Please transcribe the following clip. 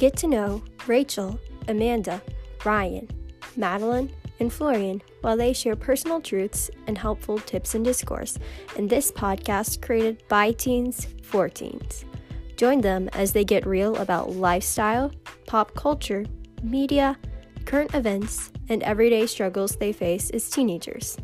Get to know Rachel, Amanda, Ryan, Madeline, and Florian while they share personal truths and helpful tips and discourse in this podcast created by teens for teens. Join them as they get real about lifestyle, pop culture, media, current events, and everyday struggles they face as teenagers.